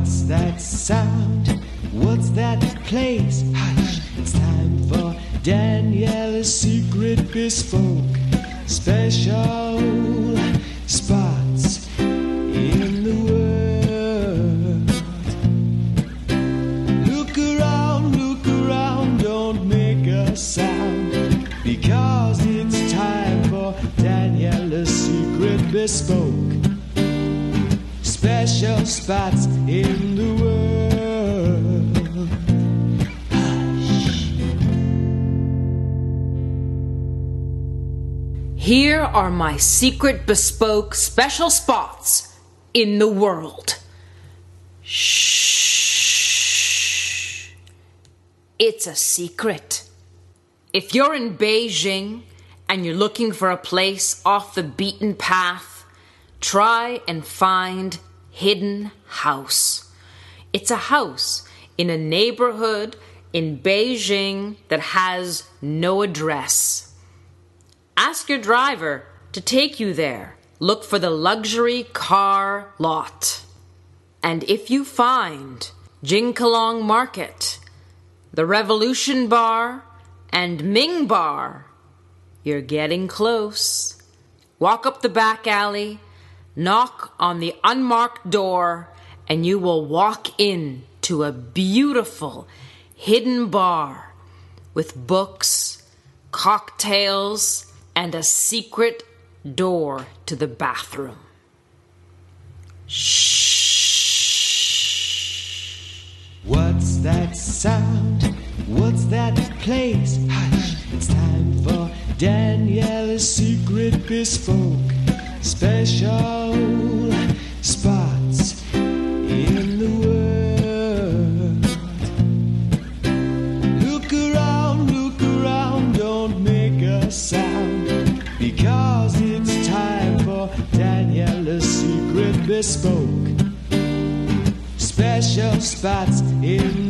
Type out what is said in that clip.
What's that sound? What's that place? Hush, it's time for Daniela's secret bespoke special spots in the world. Look around, look around, don't make a sound because it's time for Daniela's secret bespoke special spots in the world. Here are my secret bespoke special spots in the world. Shh. It's a secret. If you're in Beijing and you're looking for a place off the beaten path, try and find Hidden House. It's a house in a neighborhood in Beijing that has no address. Ask your driver to take you there. Look for the luxury car lot. And if you find Jingkelong Market, the Revolution Bar, and Ming Bar, you're getting close. Walk up the back alley, knock on the unmarked door, and you will walk in to a beautiful hidden bar with books, cocktails, and a secret door to the bathroom. Shh. What's that sound? What's that place? Hush, it's time for Daniela's secret bespoke special spots in the world. Look around, look around, don't make a sound because it's time for Daniela's secret bespoke special spots in.